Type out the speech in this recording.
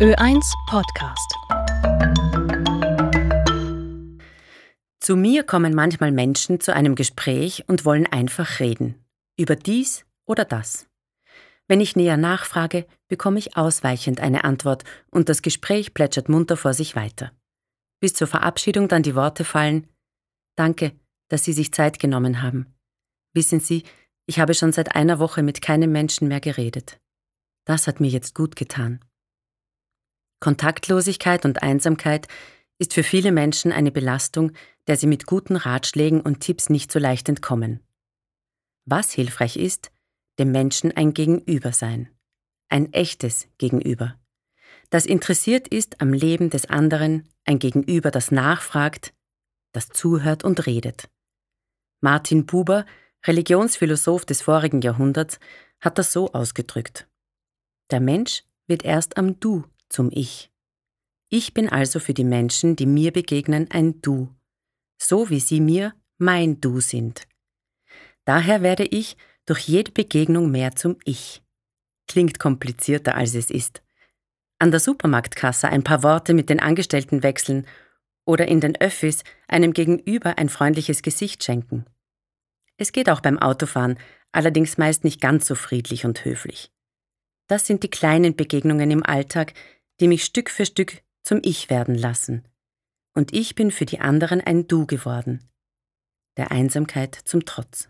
Ö1 Podcast. Zu mir kommen manchmal Menschen zu einem Gespräch und wollen einfach reden. Über dies oder das. Wenn ich näher nachfrage, bekomme ich ausweichend eine Antwort und das Gespräch plätschert munter vor sich weiter. Bis zur Verabschiedung dann die Worte fallen Danke, dass Sie sich Zeit genommen haben. Wissen Sie, ich habe schon seit einer Woche mit keinem Menschen mehr geredet. Das hat mir jetzt gut getan. Kontaktlosigkeit und Einsamkeit ist für viele Menschen eine Belastung, der sie mit guten Ratschlägen und Tipps nicht so leicht entkommen. Was hilfreich ist, dem Menschen ein Gegenüber sein. Ein echtes Gegenüber. Das interessiert ist am Leben des anderen, ein Gegenüber, das nachfragt, das zuhört und redet. Martin Buber, Religionsphilosoph des vorigen Jahrhunderts, hat das so ausgedrückt. Der Mensch wird erst am Du zum Ich. Ich bin also für die Menschen, die mir begegnen, ein Du, so wie sie mir mein Du sind. Daher werde ich durch jede Begegnung mehr zum Ich. Klingt komplizierter, als es ist. An der Supermarktkasse ein paar Worte mit den Angestellten wechseln oder in den Öffis einem Gegenüber ein freundliches Gesicht schenken. Es geht auch beim Autofahren, allerdings meist nicht ganz so friedlich und höflich. Das sind die kleinen Begegnungen im Alltag, die mich Stück für Stück zum Ich werden lassen. Und ich bin für die anderen ein Du geworden. Der Einsamkeit zum Trotz.